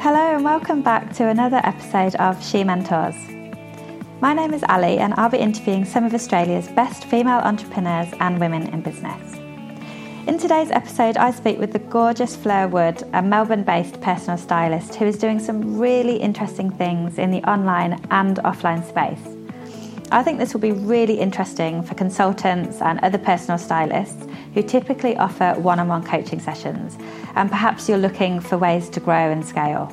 Hello, and welcome back to another episode of She Mentors. My name is Ali, and I'll be interviewing some of Australia's best female entrepreneurs and women in business. In today's episode, I speak with the gorgeous Fleur Wood, a Melbourne based personal stylist who is doing some really interesting things in the online and offline space. I think this will be really interesting for consultants and other personal stylists who typically offer one on one coaching sessions, and perhaps you're looking for ways to grow and scale.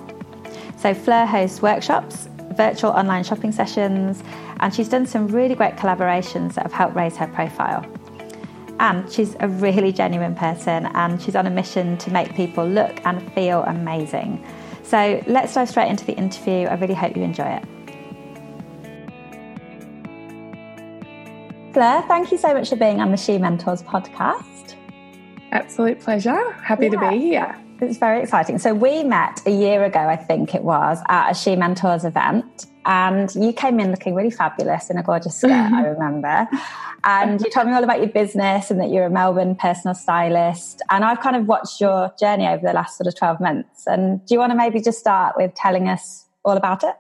So, Fleur hosts workshops, virtual online shopping sessions, and she's done some really great collaborations that have helped raise her profile. And she's a really genuine person, and she's on a mission to make people look and feel amazing. So let's dive straight into the interview. I really hope you enjoy it. Fleur, thank you so much for being on the She Mentors podcast. Absolute pleasure. Happy yeah. to be here. It's very exciting. So we met a year ago, I think it was, at a She Mentors event. And you came in looking really fabulous in a gorgeous skirt, I remember. And you told me all about your business and that you're a Melbourne personal stylist. And I've kind of watched your journey over the last sort of 12 months. And do you want to maybe just start with telling us all about it?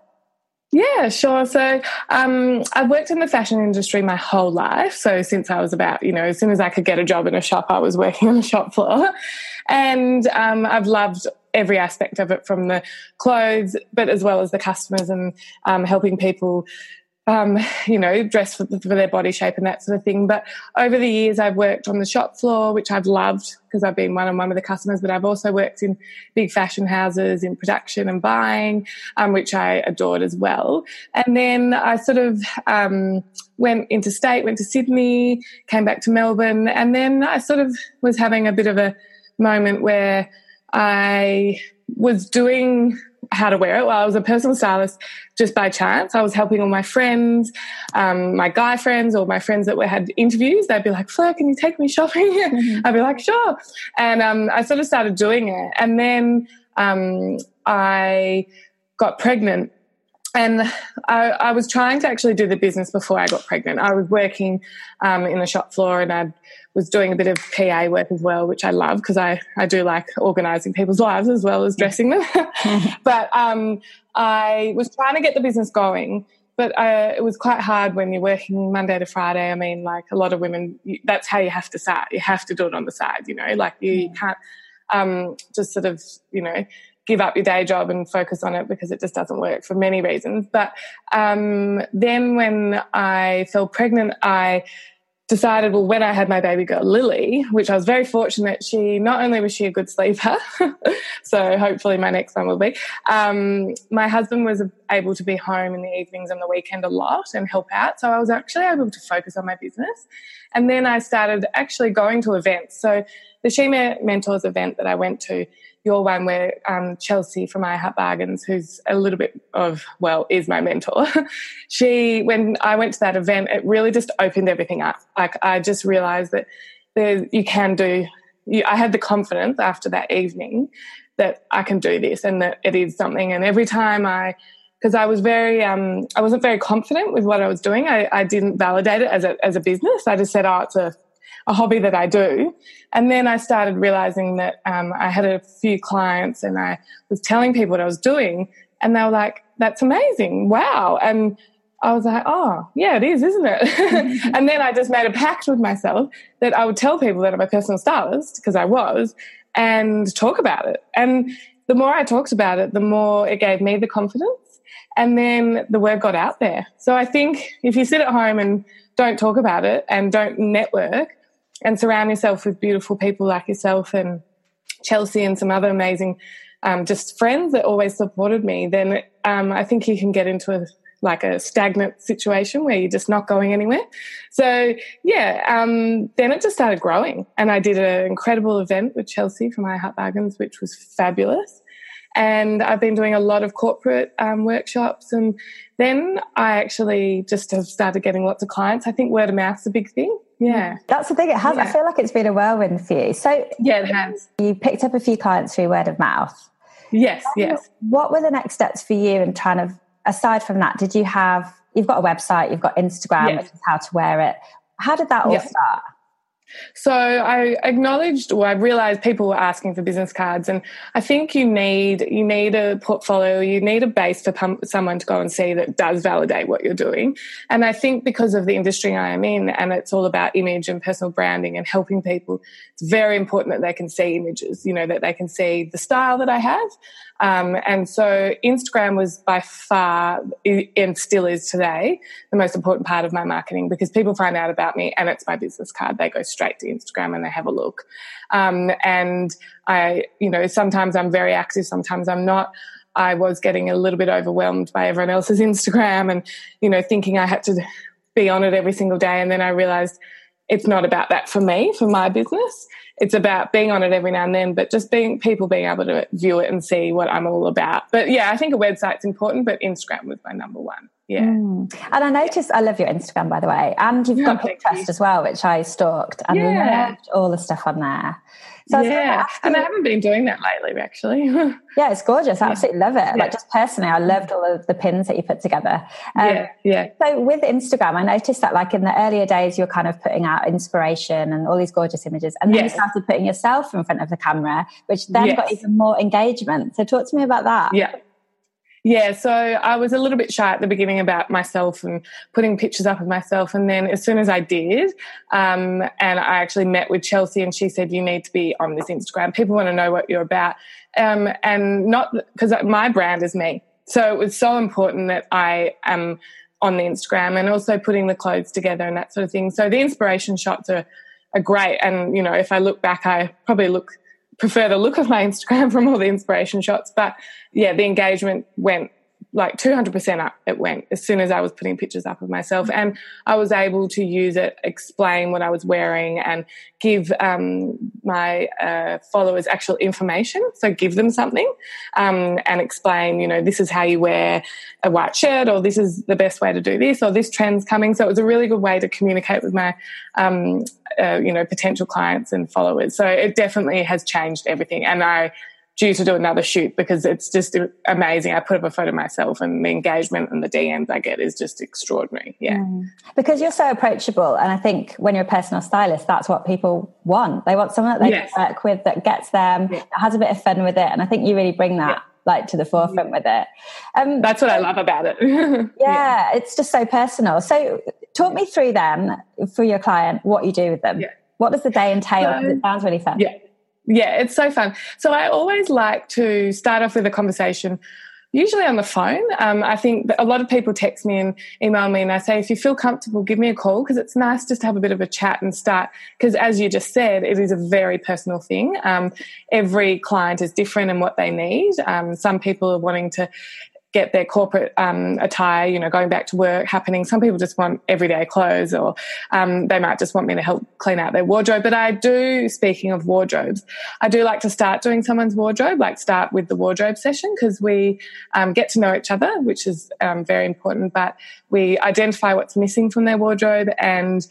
Yeah, sure. So um, I've worked in the fashion industry my whole life. So since I was about, you know, as soon as I could get a job in a shop, I was working on the shop floor. And um, I've loved every aspect of it from the clothes, but as well as the customers and um, helping people um, you know, dress for, for, their body shape and that sort of thing. But over the years, I've worked on the shop floor, which I've loved because I've been one on one with the customers. But I've also worked in big fashion houses in production and buying, um, which I adored as well. And then I sort of um, went interstate, went to Sydney, came back to Melbourne, and then I sort of was having a bit of a moment where I was doing how to wear it. Well, I was a personal stylist just by chance. I was helping all my friends, um, my guy friends, or my friends that were, had interviews. They'd be like, Fleur, can you take me shopping? Mm-hmm. I'd be like, sure. And um, I sort of started doing it. And then um, I got pregnant and I, I, was trying to actually do the business before I got pregnant. I was working um, in the shop floor and I was doing a bit of PA work as well, which I love because I, I do like organizing people's lives as well as dressing them. but um, I was trying to get the business going, but uh, it was quite hard when you're working Monday to Friday. I mean, like a lot of women, that's how you have to start. You have to do it on the side, you know, like you, you can't um, just sort of, you know, give up your day job and focus on it because it just doesn't work for many reasons. But um, then when I fell pregnant, I decided, well, when I had my baby girl Lily, which I was very fortunate, she not only was she a good sleeper, so hopefully my next one will be. Um, my husband was able to be home in the evenings and the weekend a lot and help out, so I was actually able to focus on my business. And then I started actually going to events. So the She Mentors event that I went to your one where um, Chelsea from I Heart Bargains, who's a little bit of, well, is my mentor. she, when I went to that event, it really just opened everything up. Like I just realized that there, you can do, you, I had the confidence after that evening that I can do this and that it is something. And every time I, because I was very, um, I wasn't very confident with what I was doing. I, I didn't validate it as a, as a business. I just said, oh, it's a a hobby that I do. And then I started realizing that um, I had a few clients and I was telling people what I was doing, and they were like, that's amazing. Wow. And I was like, oh, yeah, it is, isn't it? And then I just made a pact with myself that I would tell people that I'm a personal stylist, because I was, and talk about it. And the more I talked about it, the more it gave me the confidence. And then the word got out there. So I think if you sit at home and don't talk about it and don't network, and surround yourself with beautiful people like yourself and Chelsea and some other amazing um, just friends that always supported me, then um, I think you can get into a like a stagnant situation where you're just not going anywhere. So yeah, um, then it just started growing, and I did an incredible event with Chelsea from I Heart Bargains, which was fabulous. And I've been doing a lot of corporate um, workshops, and then I actually just have started getting lots of clients. I think word of mouth is a big thing. Yeah. That's the thing. It has, yeah. I feel like it's been a whirlwind for you. So, yeah, it has. You picked up a few clients through word of mouth. Yes, yes. What were the next steps for you and kind of aside from that, did you have, you've got a website, you've got Instagram, yes. which is how to wear it. How did that all start? So I acknowledged, or I realized people were asking for business cards, and I think you need you need a portfolio, you need a base for someone to go and see that does validate what you're doing. And I think because of the industry I am in, and it's all about image and personal branding and helping people, it's very important that they can see images. You know that they can see the style that I have, um, and so Instagram was by far, and still is today, the most important part of my marketing because people find out about me and it's my business card. They go straight to Instagram and they have a look. Um, and I, you know, sometimes I'm very active, sometimes I'm not. I was getting a little bit overwhelmed by everyone else's Instagram and, you know, thinking I had to be on it every single day. And then I realized it's not about that for me, for my business it's about being on it every now and then, but just being people being able to view it and see what I'm all about. But yeah, I think a website's important, but Instagram was my number one. Yeah. Mm. And I noticed, I love your Instagram, by the way. And you've got Pinterest you. as well, which I stalked and yeah. loved all the stuff on there. So yeah, I and I haven't been doing that lately, actually. yeah, it's gorgeous. I absolutely love it. Yeah. Like just personally, I loved all of the pins that you put together. Um, yeah, yeah. So with Instagram, I noticed that like in the earlier days, you're kind of putting out inspiration and all these gorgeous images, and then yes. you started putting yourself in front of the camera, which then yes. got even more engagement. So talk to me about that. Yeah. Yeah, so I was a little bit shy at the beginning about myself and putting pictures up of myself. And then as soon as I did, um, and I actually met with Chelsea and she said, You need to be on this Instagram. People want to know what you're about. Um, and not because my brand is me. So it was so important that I am on the Instagram and also putting the clothes together and that sort of thing. So the inspiration shots are, are great. And, you know, if I look back, I probably look prefer the look of my Instagram from all the inspiration shots. But yeah, the engagement went like 200% up it went as soon as I was putting pictures up of myself. And I was able to use it, explain what I was wearing, and give um, my uh, followers actual information. So give them something um, and explain, you know, this is how you wear a white shirt, or this is the best way to do this, or this trend's coming. So it was a really good way to communicate with my, um, uh, you know, potential clients and followers. So it definitely has changed everything. And I, due to do another shoot because it's just amazing. I put up a photo of myself and the engagement and the DMs I get is just extraordinary. Yeah. Mm. Because you're so approachable. And I think when you're a personal stylist, that's what people want. They want someone that they yes. can work with that gets them, yeah. that has a bit of fun with it. And I think you really bring that. Yeah. Like to the forefront with it. Um, That's what I love about it. yeah, yeah, it's just so personal. So, talk me through them for your client, what you do with them. What does the day entail? Um, it sounds really fun. Yeah. Yeah, it's so fun. So I always like to start off with a conversation, usually on the phone. Um, I think a lot of people text me and email me, and I say, if you feel comfortable, give me a call because it's nice just to have a bit of a chat and start. Because as you just said, it is a very personal thing. Um, every client is different in what they need. Um, some people are wanting to get their corporate um, attire, you know, going back to work happening. Some people just want everyday clothes or um, they might just want me to help clean out their wardrobe. But I do, speaking of wardrobes, I do like to start doing someone's wardrobe, like start with the wardrobe session because we um, get to know each other, which is um, very important. But we identify what's missing from their wardrobe and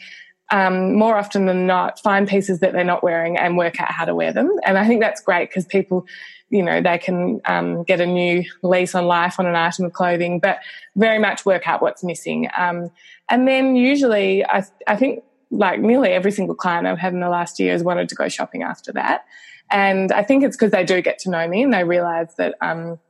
um, more often than not, find pieces that they're not wearing and work out how to wear them. And I think that's great because people you know they can um, get a new lease on life on an item of clothing, but very much work out what's missing. Um, and then usually, I, I think like nearly every single client I've had in the last year has wanted to go shopping after that. And I think it's because they do get to know me and they realize that um,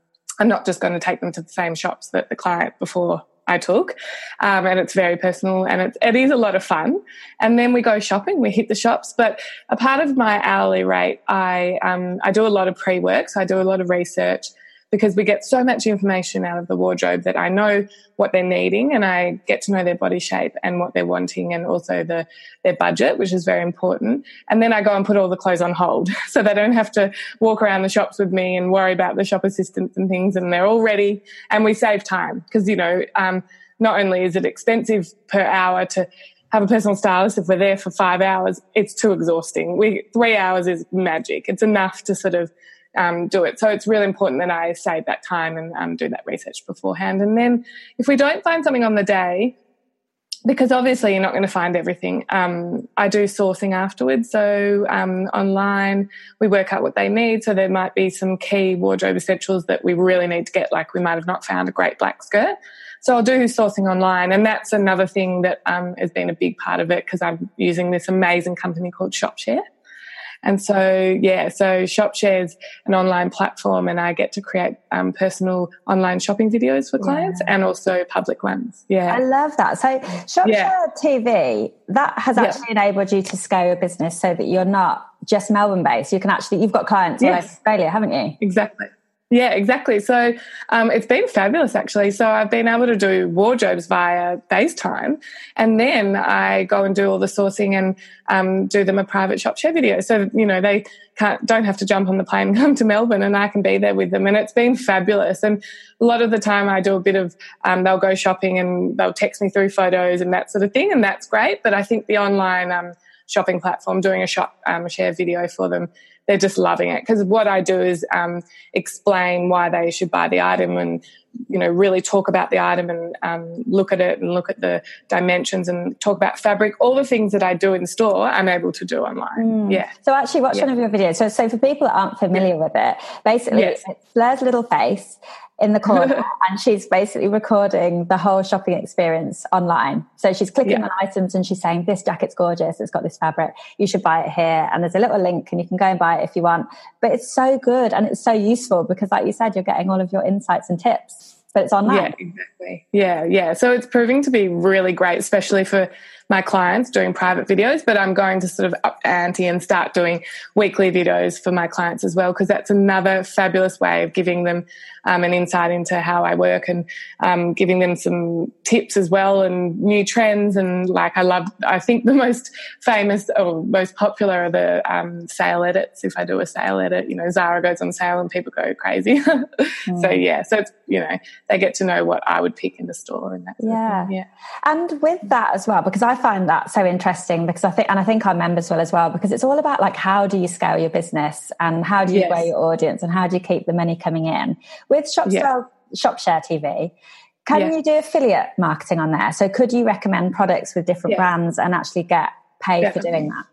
I'm not just going to take them to the same shops that the client before I took. Um, and it's very personal and it's, it is a lot of fun. And then we go shopping, we hit the shops. But a part of my hourly rate, I, um, I do a lot of pre work. So I do a lot of research because we get so much information out of the wardrobe that I know what they're needing and I get to know their body shape and what they're wanting and also the their budget, which is very important. And then I go and put all the clothes on hold so they don't have to walk around the shops with me and worry about the shop assistants and things and they're all ready. And we save time because you know um, not only is it expensive per hour to have a personal stylist if we're there for five hours it's too exhausting. We three hours is magic. It's enough to sort of um, do it. So it's really important that I save that time and um, do that research beforehand. And then if we don't find something on the day, because obviously you're not going to find everything. Um, I do sourcing afterwards. So um, online, we work out what they need. So there might be some key wardrobe essentials that we really need to get. Like we might have not found a great black skirt. So I'll do sourcing online, and that's another thing that um, has been a big part of it because I'm using this amazing company called ShopShare. And so, yeah, so ShopShare's an online platform, and I get to create um, personal online shopping videos for clients yeah. and also public ones. Yeah. I love that. So, ShopShare yeah. TV, that has actually yeah. enabled you to scale your business so that you're not just Melbourne based. You can actually, you've got clients yes. all over Australia, haven't you? Exactly. Yeah, exactly. So um, it's been fabulous, actually. So I've been able to do wardrobes via FaceTime, and then I go and do all the sourcing and um, do them a private ShopShare video. So you know they can't don't have to jump on the plane and come to Melbourne, and I can be there with them, and it's been fabulous. And a lot of the time, I do a bit of um, they'll go shopping and they'll text me through photos and that sort of thing, and that's great. But I think the online um, shopping platform, doing a shop um, share video for them they're just loving it because what I do is um, explain why they should buy the item and you know really talk about the item and um, look at it and look at the dimensions and talk about fabric all the things that I do in store I'm able to do online mm. yeah so actually watch yeah. one of your videos so so for people that aren't familiar yeah. with it basically yes. it's Fleur's little face in the corner and she's basically recording the whole shopping experience online. So she's clicking yeah. on items and she's saying, This jacket's gorgeous, it's got this fabric, you should buy it here. And there's a little link and you can go and buy if you want. But it's so good and it's so useful because, like you said, you're getting all of your insights and tips, but it's online. Yeah, exactly. Yeah, yeah. So it's proving to be really great, especially for my clients doing private videos, but I'm going to sort of up ante and start doing weekly videos for my clients as well, because that's another fabulous way of giving them um, an insight into how I work and um, giving them some tips as well and new trends. And like, I love, I think the most famous or most popular are the um, sale edits. If I do a sale edit, you know, Zara goes on sale and people go crazy. mm. So, yeah, so it's, you know, they get to know what I would pick in the store and that. Yeah. yeah. And with that as well, because I I find that so interesting because I think, and I think our members will as well, because it's all about like how do you scale your business and how do you yes. grow your audience and how do you keep the money coming in with Shop yeah. ShopShare TV. Can yeah. you do affiliate marketing on there? So could you recommend products with different yeah. brands and actually get paid Definitely. for doing that?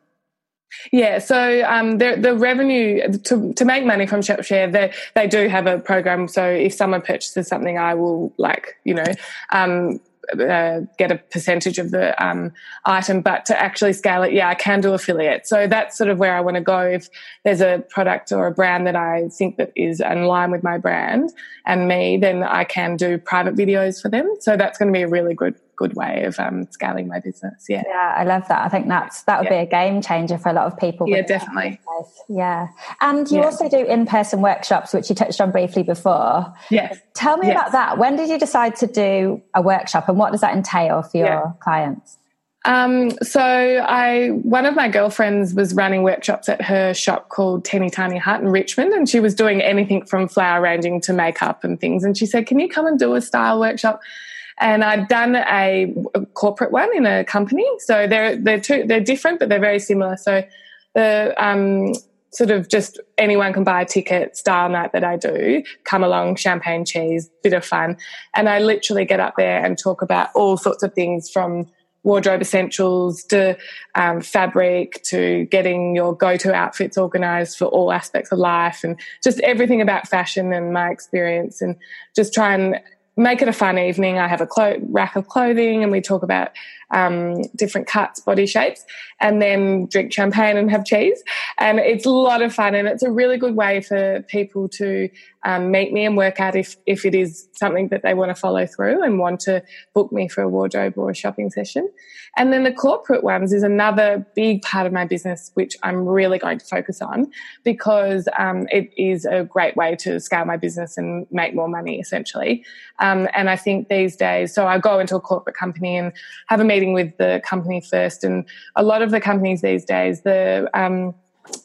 Yeah, so um, the, the revenue to, to make money from ShopShare, they they do have a program. So if someone purchases something, I will like you know um, uh, get a percentage of the um, item, but to actually scale it, yeah, I can do affiliate. So that's sort of where I want to go. If there's a product or a brand that I think that is in line with my brand and me, then I can do private videos for them. So that's going to be a really good good way of um, scaling my business. Yeah, yeah, I love that. I think that's that would yeah. be a game changer for a lot of people. Yeah, definitely. Yeah, and you yeah. also do in person workshops, which you touched on briefly before. Yes. Tell me yes. about that. When did you decide to do a workshop, and what does that entail for your yeah. clients? Um, so I, one of my girlfriends was running workshops at her shop called Teeny Tiny Hut in Richmond, and she was doing anything from flower arranging to makeup and things. And she said, "Can you come and do a style workshop?" And I've done a, a, corporate one in a company. So they're they're two they're different, but they're very similar. So the um, sort of just anyone can buy a ticket style night that I do, come along, champagne cheese, bit of fun, and I literally get up there and talk about all sorts of things from wardrobe essentials to um, fabric to getting your go-to outfits organized for all aspects of life and just everything about fashion and my experience and just try and make it a fun evening. I have a clo- rack of clothing and we talk about um, different cuts, body shapes, and then drink champagne and have cheese. And it's a lot of fun and it's a really good way for people to um, meet me and work out if, if it is something that they want to follow through and want to book me for a wardrobe or a shopping session. And then the corporate ones is another big part of my business, which I'm really going to focus on because um, it is a great way to scale my business and make more money essentially. Um, and I think these days, so I go into a corporate company and have a meeting with the company first. And a lot of the companies these days, the um,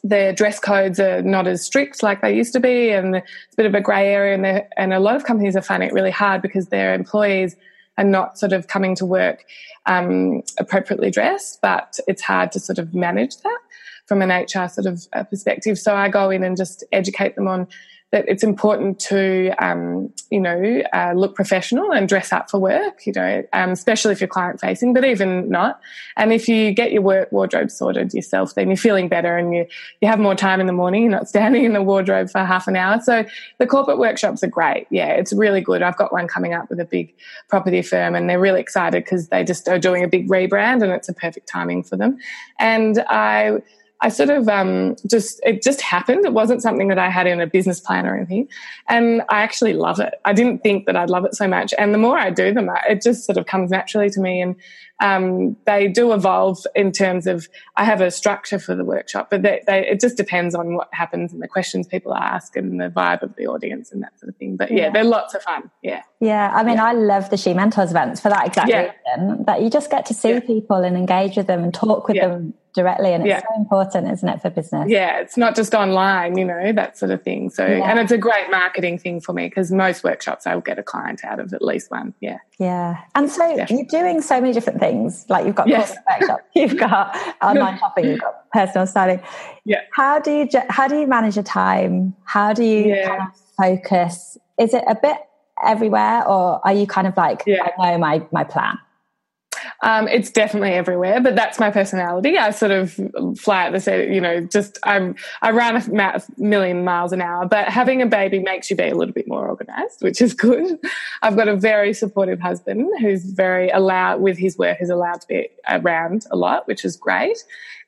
their dress codes are not as strict like they used to be, and it's a bit of a grey area. And, and a lot of companies are finding it really hard because their employees are not sort of coming to work um, appropriately dressed, but it's hard to sort of manage that. from an HR sort of uh, perspective. So I go in and just educate them on that it's important to, um, you know, uh, look professional and dress up for work, you know, um, especially if you're client facing, but even not. And if you get your work wardrobe sorted yourself, then you're feeling better and you, you have more time in the morning. You're not standing in the wardrobe for half an hour. So the corporate workshops are great. Yeah, it's really good. I've got one coming up with a big property firm and they're really excited because they just are doing a big rebrand and it's a perfect timing for them. And I, I sort of um, just it just happened. It wasn't something that I had in a business plan or anything, and I actually love it. I didn't think that I'd love it so much, and the more I do them, it just sort of comes naturally to me. And um, they do evolve in terms of I have a structure for the workshop, but they, they, it just depends on what happens and the questions people ask and the vibe of the audience and that sort of thing. But yeah, yeah they're lots of fun. Yeah. Yeah. I mean, yeah. I love the She Mentors events for that exact yeah. reason that you just get to see people and engage with them and talk with them directly and it's yeah. so important isn't it for business? Yeah it's not just online you know that sort of thing. So yeah. and it's a great marketing thing for me because most workshops i'll get a client out of at least one yeah. Yeah and so yeah. you're doing so many different things. Like you've got yes. workshops you've got online shopping you've got personal styling. Yeah. How do you how do you manage your time? How do you kind of focus? Is it a bit everywhere or are you kind of like i know my my plan um, it's definitely everywhere, but that's my personality. I sort of fly at the set, you know, just I'm, I run a million miles an hour, but having a baby makes you be a little bit more organized, which is good. I've got a very supportive husband who's very allowed with his work, is allowed to be around a lot, which is great.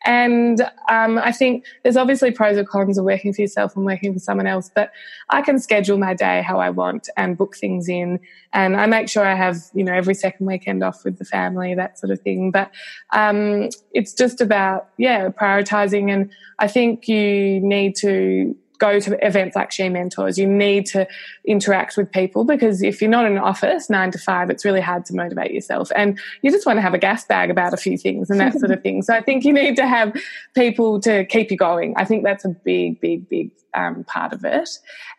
And um, I think there's obviously pros and cons of working for yourself and working for someone else, but I can schedule my day how I want and book things in. And I make sure I have, you know, every second weekend off with the family, that sort of thing. But um, it's just about, yeah, prioritizing. And I think you need to go to events like She Mentors. You need to interact with people because if you're not in an office nine to five, it's really hard to motivate yourself. And you just want to have a gas bag about a few things and that sort of thing. So I think you need to have people to keep you going. I think that's a big, big, big um, part of it.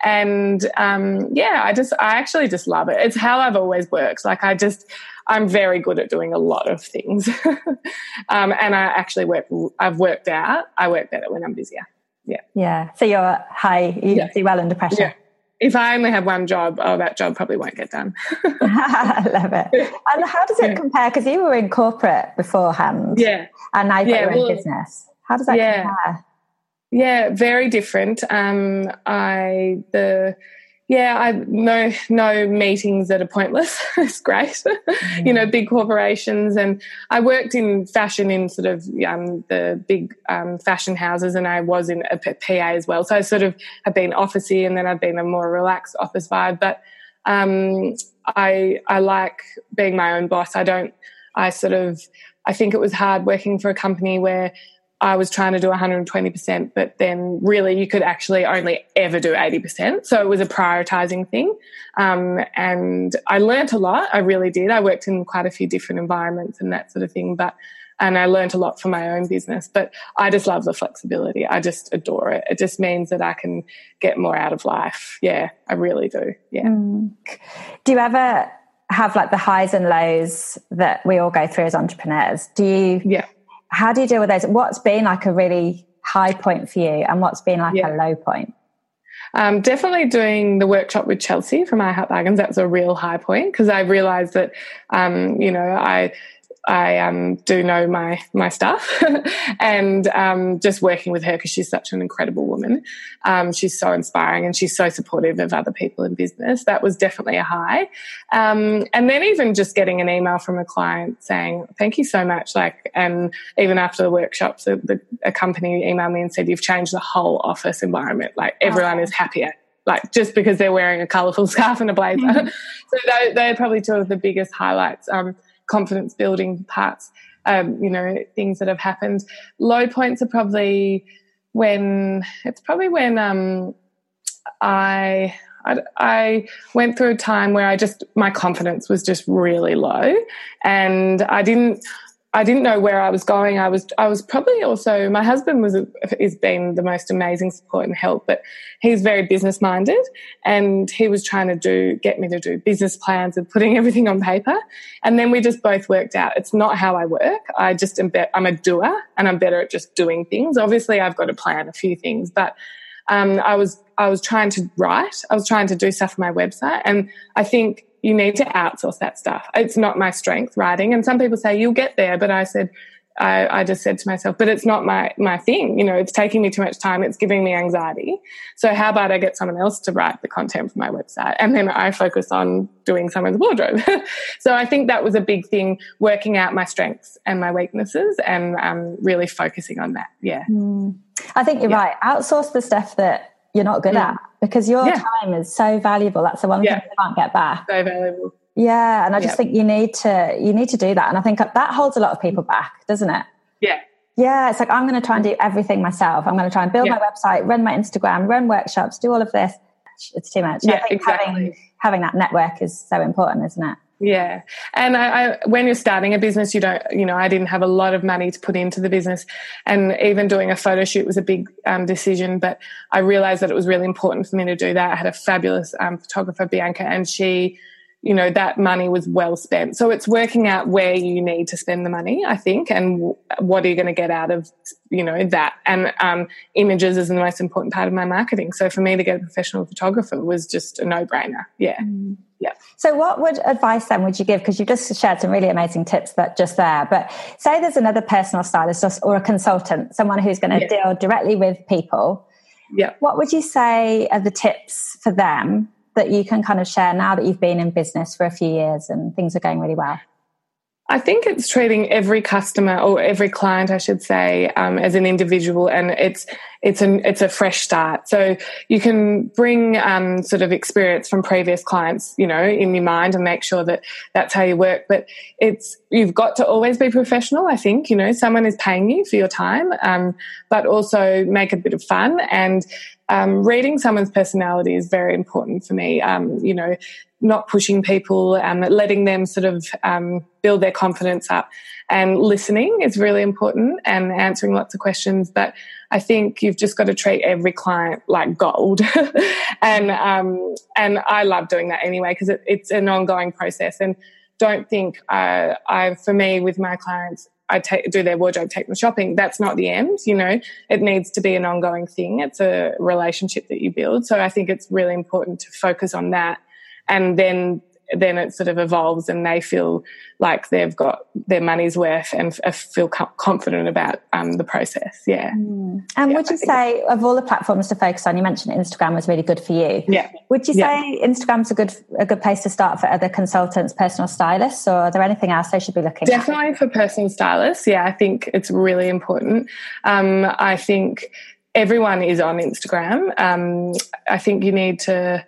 And um, yeah, I just, I actually just love it. It's how I've always worked. Like I just, I'm very good at doing a lot of things. um, and I actually work, I've worked out, I work better when I'm busier. Yeah. Yeah. So you're high, you yeah. do well under pressure. Yeah. If I only have one job, oh, that job probably won't get done. I love it. And how does it yeah. compare? Because you were in corporate beforehand. Yeah. And now you're well, in business. How does that yeah. compare? Yeah, very different. Um, I, the, yeah, I no no meetings that are pointless. it's great, mm. you know, big corporations, and I worked in fashion in sort of um, the big um, fashion houses, and I was in a PA as well. So I sort of have been officey, and then I've been a more relaxed office vibe. But um, I I like being my own boss. I don't. I sort of I think it was hard working for a company where I was trying to do 120%, but then really you could actually only ever do 80%. So it was a prioritizing thing. Um, and I learnt a lot. I really did. I worked in quite a few different environments and that sort of thing, but, and I learnt a lot for my own business, but I just love the flexibility. I just adore it. It just means that I can get more out of life. Yeah, I really do. Yeah. Mm. Do you ever have like the highs and lows that we all go through as entrepreneurs? Do you? Yeah how do you deal with those? What's been like a really high point for you and what's been like yeah. a low point? Um, definitely doing the workshop with Chelsea from I Heart Bargains. That was a real high point because I realized that, um, you know, I I um, do know my my stuff, and um, just working with her because she's such an incredible woman. Um, she's so inspiring and she's so supportive of other people in business. That was definitely a high. Um, and then even just getting an email from a client saying thank you so much, like, and even after the workshops, the, the, a company emailed me and said you've changed the whole office environment. Like everyone oh. is happier like just because they're wearing a colourful scarf and a blazer. Mm-hmm. so they, they're probably two of the biggest highlights. Um, confidence building parts, um, you know, things that have happened. Low points are probably when it's probably when um, I, I, I went through a time where I just my confidence was just really low, and I didn't I didn't know where I was going. I was I was probably also my husband was has been the most amazing support and help, but he's very business minded, and he was trying to do get me to do business plans and putting everything on paper, and then we just both worked out it's not how I work. I just am be- I'm a doer, and I'm better at just doing things. Obviously, I've got to plan a few things, but um, I was I was trying to write. I was trying to do stuff for my website, and I think you need to outsource that stuff. It's not my strength writing. And some people say you'll get there, but I said, I, I, just said to myself, but it's not my, my thing. You know, it's taking me too much time. It's giving me anxiety. So how about I get someone else to write the content for my website? And then I focus on doing someone's wardrobe. so I think that was a big thing, working out my strengths and my weaknesses and um, really focusing on that. Yeah. Mm. I think you're yeah. right. Outsource the stuff that you're not good mm. at because your yeah. time is so valuable. That's the one yeah. thing you can't get back. So valuable. Yeah, and I just think you need to you need to do that, and I think that holds a lot of people back, doesn't it? Yeah. Yeah, it's like I'm going to try and do everything myself. I'm going to try and build my website, run my Instagram, run workshops, do all of this. It's too much. Yeah, I think exactly. having having that network is so important, isn't it? Yeah. And I, I, when you're starting a business, you don't, you know, I didn't have a lot of money to put into the business. And even doing a photo shoot was a big um, decision, but I realized that it was really important for me to do that. I had a fabulous um, photographer, Bianca, and she, you know, that money was well spent. So it's working out where you need to spend the money, I think, and what are you going to get out of, you know, that. And um, images is the most important part of my marketing. So for me to get a professional photographer was just a no brainer. Yeah. Mm. Yeah. So, what would advice then would you give? Because you've just shared some really amazing tips that just there. But say there's another personal stylist or a consultant, someone who's going to yeah. deal directly with people. Yeah. What would you say are the tips for them that you can kind of share now that you've been in business for a few years and things are going really well? I think it's treating every customer or every client, I should say, um, as an individual, and it's it's a it's a fresh start. So you can bring um, sort of experience from previous clients, you know, in your mind, and make sure that that's how you work. But it's you've got to always be professional. I think you know someone is paying you for your time, um, but also make a bit of fun and um, reading someone's personality is very important for me. Um, you know, not pushing people, um, letting them sort of um, build their confidence up. And listening is really important and answering lots of questions. But I think you've just got to treat every client like gold. and, um, and I love doing that anyway because it, it's an ongoing process. And don't think, uh, I, for me, with my clients, I take, do their wardrobe, take them shopping. That's not the end, you know. It needs to be an ongoing thing. It's a relationship that you build. So I think it's really important to focus on that and then then it sort of evolves and they feel like they've got their money's worth and f- feel co- confident about um, the process. Yeah. Mm. And yeah, would you say, of all the platforms to focus on, you mentioned Instagram was really good for you. Yeah. Would you yeah. say Instagram's a good a good place to start for other consultants, personal stylists, or are there anything else they should be looking for? Definitely at? for personal stylists. Yeah, I think it's really important. Um, I think everyone is on Instagram. Um, I think you need to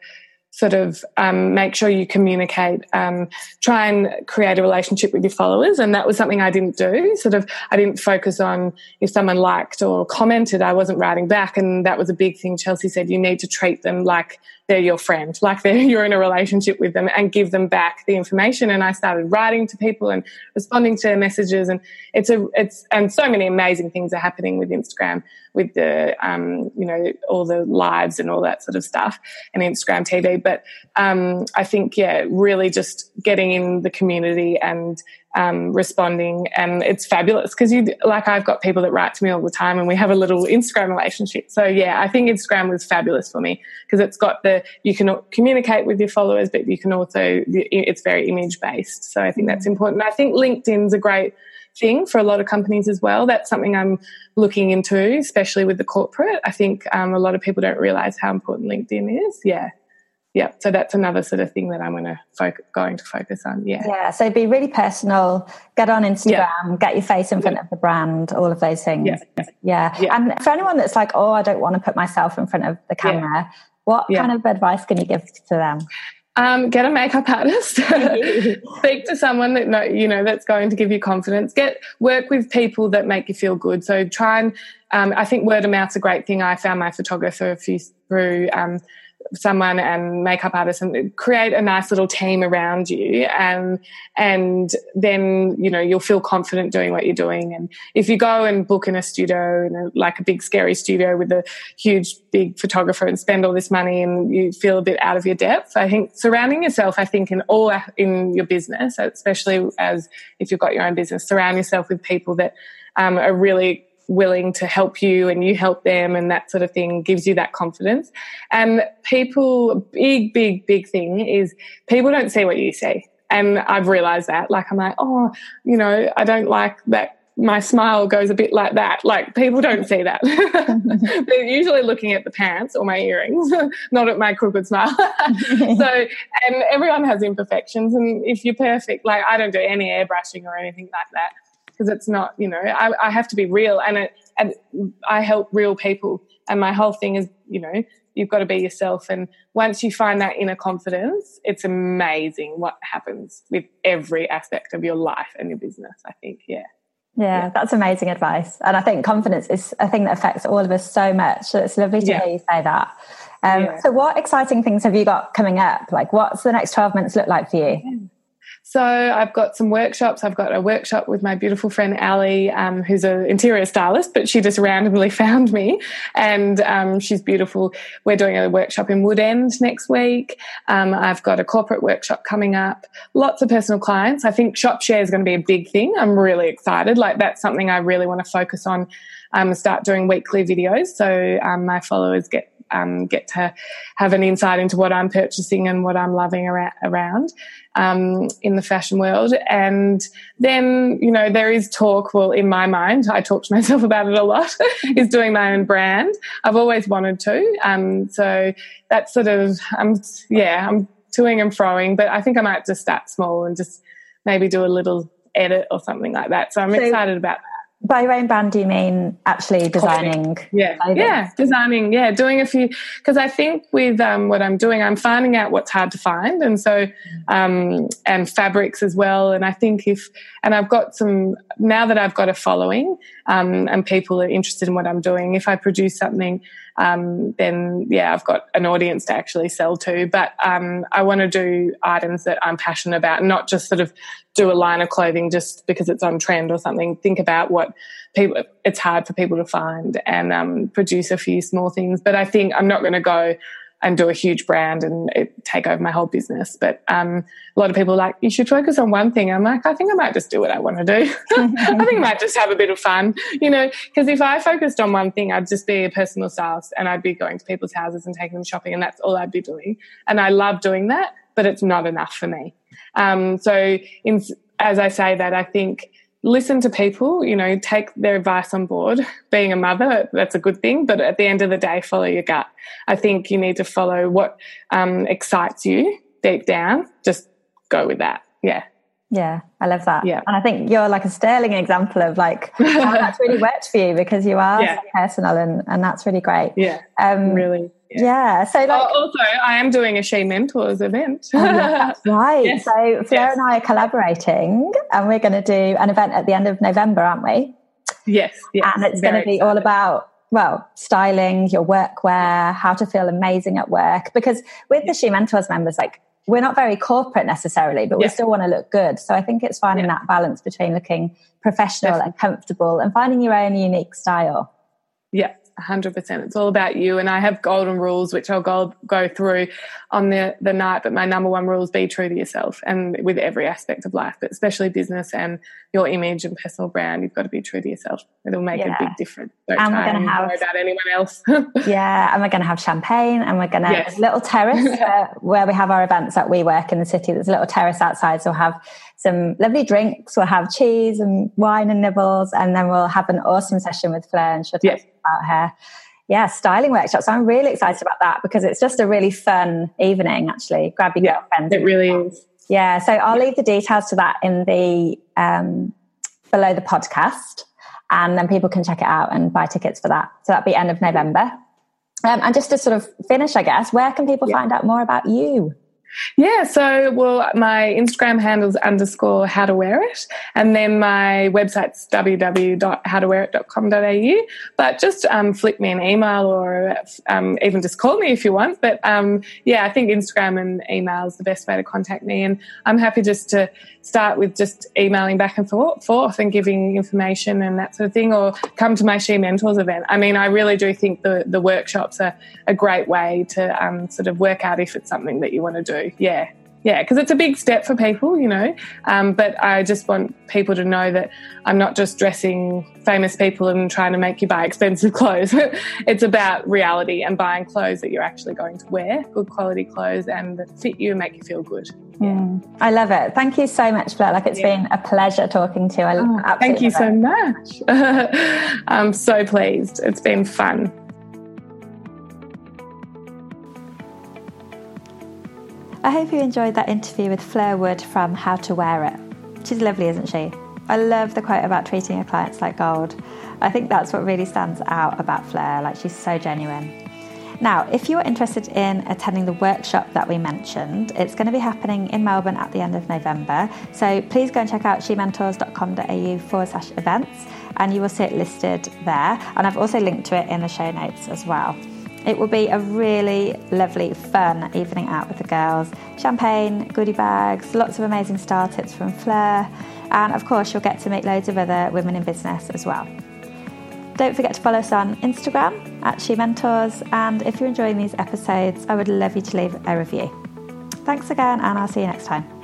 sort of um, make sure you communicate, um, try and create a relationship with your followers. And that was something I didn't do. Sort of, I didn't focus on if someone liked or commented, I wasn't writing back. And that was a big thing. Chelsea said, you need to treat them like they're your friend, like they're, you're in a relationship with them and give them back the information. And I started writing to people and responding to their messages. And it's a, it's, and so many amazing things are happening with Instagram with the, um, you know, all the lives and all that sort of stuff and Instagram TV. But, um, I think, yeah, really just getting in the community and, um, responding and it's fabulous because you like I've got people that write to me all the time and we have a little Instagram relationship. So yeah, I think Instagram was fabulous for me because it's got the you can communicate with your followers, but you can also it's very image based. So I think that's important. I think LinkedIn's a great thing for a lot of companies as well. That's something I'm looking into, especially with the corporate. I think um, a lot of people don't realize how important LinkedIn is. Yeah yeah, so that's another sort of thing that I'm going to focus, going to focus on. Yeah, yeah. So be really personal. Get on Instagram. Yeah. Get your face in front yeah. of the brand. All of those things. Yeah. yeah. yeah. And for anyone that's like, oh, I don't want to put myself in front of the camera. What kind of advice can you give to them? Um, get a makeup artist. Speak to someone that know, you know that's going to give you confidence. Get work with people that make you feel good. So try and um, I think word of mouth's a great thing. I found my photographer a few through um, someone and makeup artist and create a nice little team around you. And and then you know you'll feel confident doing what you're doing. And if you go and book in a studio in a, like a big scary studio with a huge big photographer and spend all this money and you feel a bit out of your depth i think surrounding yourself i think in all in your business especially as if you've got your own business surround yourself with people that um, are really willing to help you and you help them and that sort of thing gives you that confidence. And people, big, big, big thing is people don't see what you see. And I've realized that. Like, I'm like, oh, you know, I don't like that my smile goes a bit like that. Like people don't see that. They're usually looking at the pants or my earrings, not at my crooked smile. so, and everyone has imperfections. And if you're perfect, like I don't do any airbrushing or anything like that because it's not, you know, I, I have to be real and it, and I help real people. And my whole thing is, you know, you've got to be yourself. And once you find that inner confidence, it's amazing what happens with every aspect of your life and your business, I think. Yeah. Yeah, that's amazing advice. And I think confidence is a thing that affects all of us so much. So it's lovely to yeah. hear you say that. Um, yeah. So, what exciting things have you got coming up? Like, what's the next 12 months look like for you? So I've got some workshops. I've got a workshop with my beautiful friend Ali, um, who's an interior stylist, but she just randomly found me, and um, she's beautiful. We're doing a workshop in Woodend next week. Um, I've got a corporate workshop coming up. Lots of personal clients. I think ShopShare is going to be a big thing. I'm really excited. Like that's something I really want to focus on. Um, start doing weekly videos so um, my followers get um, get to have an insight into what I'm purchasing and what I'm loving around um, in the fashion world. And then, you know, there is talk, well, in my mind, I talk to myself about it a lot, is doing my own brand. I've always wanted to. Um, so that's sort of, I'm, yeah, I'm toing and froing, but I think I might just start small and just maybe do a little edit or something like that. So I'm so, excited about that by brand, do you mean actually designing? Yeah, yeah, designing. Yeah, doing a few because I think with um, what I'm doing, I'm finding out what's hard to find, and so um, and fabrics as well. And I think if and I've got some now that I've got a following um, and people are interested in what I'm doing. If I produce something um, then yeah, I've got an audience to actually sell to. But um, I want to do items that I'm passionate about, not just sort of do a line of clothing just because it's on trend or something. Think about what people, it's hard for people to find and um, produce a few small things. But I think I'm not going to go and do a huge brand and it, take over my whole business. But um, a lot of people are like, you should focus on one thing. I'm like, I think I might just do what I want to do. I think I might just have a bit of fun, you know, because if I focused on one thing, I'd just be a personal stylist and I'd be going to people's houses and taking them shopping and that's all I'd be doing. And I love doing that, but it's not enough for me. Um, so in, as I say that, I think listen to people, you know, take their advice on board. Being a mother, that's a good thing, but at the end of the day, follow your gut. I think you need to follow what um, excites you deep down. Just go with that. Yeah. Yeah, I love that. Yeah. And I think you're like a sterling example of like that's really worked for you because you are yeah. so personal and, and that's really great. Yeah. Um, really. Yeah. yeah. So, like, oh, also, I am doing a She Mentors event. oh, yeah, right. Yes. So, Fleur yes. and I are collaborating, and we're going to do an event at the end of November, aren't we? Yes. yes and it's going to be all about well, styling, your workwear, how to feel amazing at work. Because with the She Mentors members, like we're not very corporate necessarily, but we still want to look good. So I think it's finding that balance between looking professional Definitely. and comfortable and finding your own unique style. Yeah, 100%. It's all about you. And I have golden rules, which I'll go, go through on the, the night. But my number one rule is be true to yourself and with every aspect of life, but especially business and your image and personal brand. You've got to be true to yourself. It'll make yeah. a big difference. Don't and we're going to have about anyone else. yeah. And we're going to have champagne and we're going to yes. have a little terrace uh, where we have our events at WeWork in the city. There's a little terrace outside. So we'll have some lovely drinks. We'll have cheese and wine and nibbles. And then we'll have an awesome session with Fleur and she'll yes. about her yeah, styling workshop. So I'm really excited about that because it's just a really fun evening, actually. Grab your yeah, girlfriends. It really is. Yeah. So I'll leave the details to that in the um, below the podcast, and then people can check it out and buy tickets for that. So that'll be end of November. Um, and just to sort of finish, I guess, where can people yeah. find out more about you? Yeah, so well, my Instagram handle's underscore how to wear it, and then my website's www.howtowearit.com.au. But just um, flick me an email or um, even just call me if you want. But um, yeah, I think Instagram and email is the best way to contact me, and I'm happy just to start with just emailing back and forth and giving information and that sort of thing, or come to my She Mentors event. I mean, I really do think the the workshops are a great way to um, sort of work out if it's something that you want to do. Yeah. Yeah, because it's a big step for people, you know. Um, but I just want people to know that I'm not just dressing famous people and trying to make you buy expensive clothes. it's about reality and buying clothes that you're actually going to wear, good quality clothes, and that fit you and make you feel good. Yeah. Mm, I love it. Thank you so much, Fleur. Like it's yeah. been a pleasure talking to you. I oh, thank you so much. I'm so pleased. It's been fun. I hope you enjoyed that interview with Fleur Wood from How to Wear It. She's lovely, isn't she? I love the quote about treating your clients like gold. I think that's what really stands out about Fleur, like she's so genuine. Now, if you're interested in attending the workshop that we mentioned, it's going to be happening in Melbourne at the end of November. So please go and check out shementors.com.au forward slash events and you will see it listed there. And I've also linked to it in the show notes as well. It will be a really lovely, fun evening out with the girls. Champagne, goodie bags, lots of amazing style tips from Fleur, and of course, you'll get to meet loads of other women in business as well. Don't forget to follow us on Instagram at She Mentors, and if you're enjoying these episodes, I would love you to leave a review. Thanks again, and I'll see you next time.